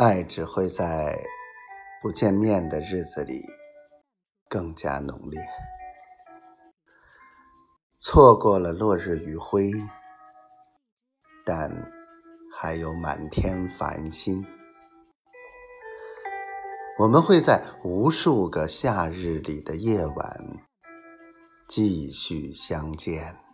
爱只会在不见面的日子里更加浓烈。错过了落日余晖但还有满天繁星。我们会在无数个夏日里的夜晚继续相见。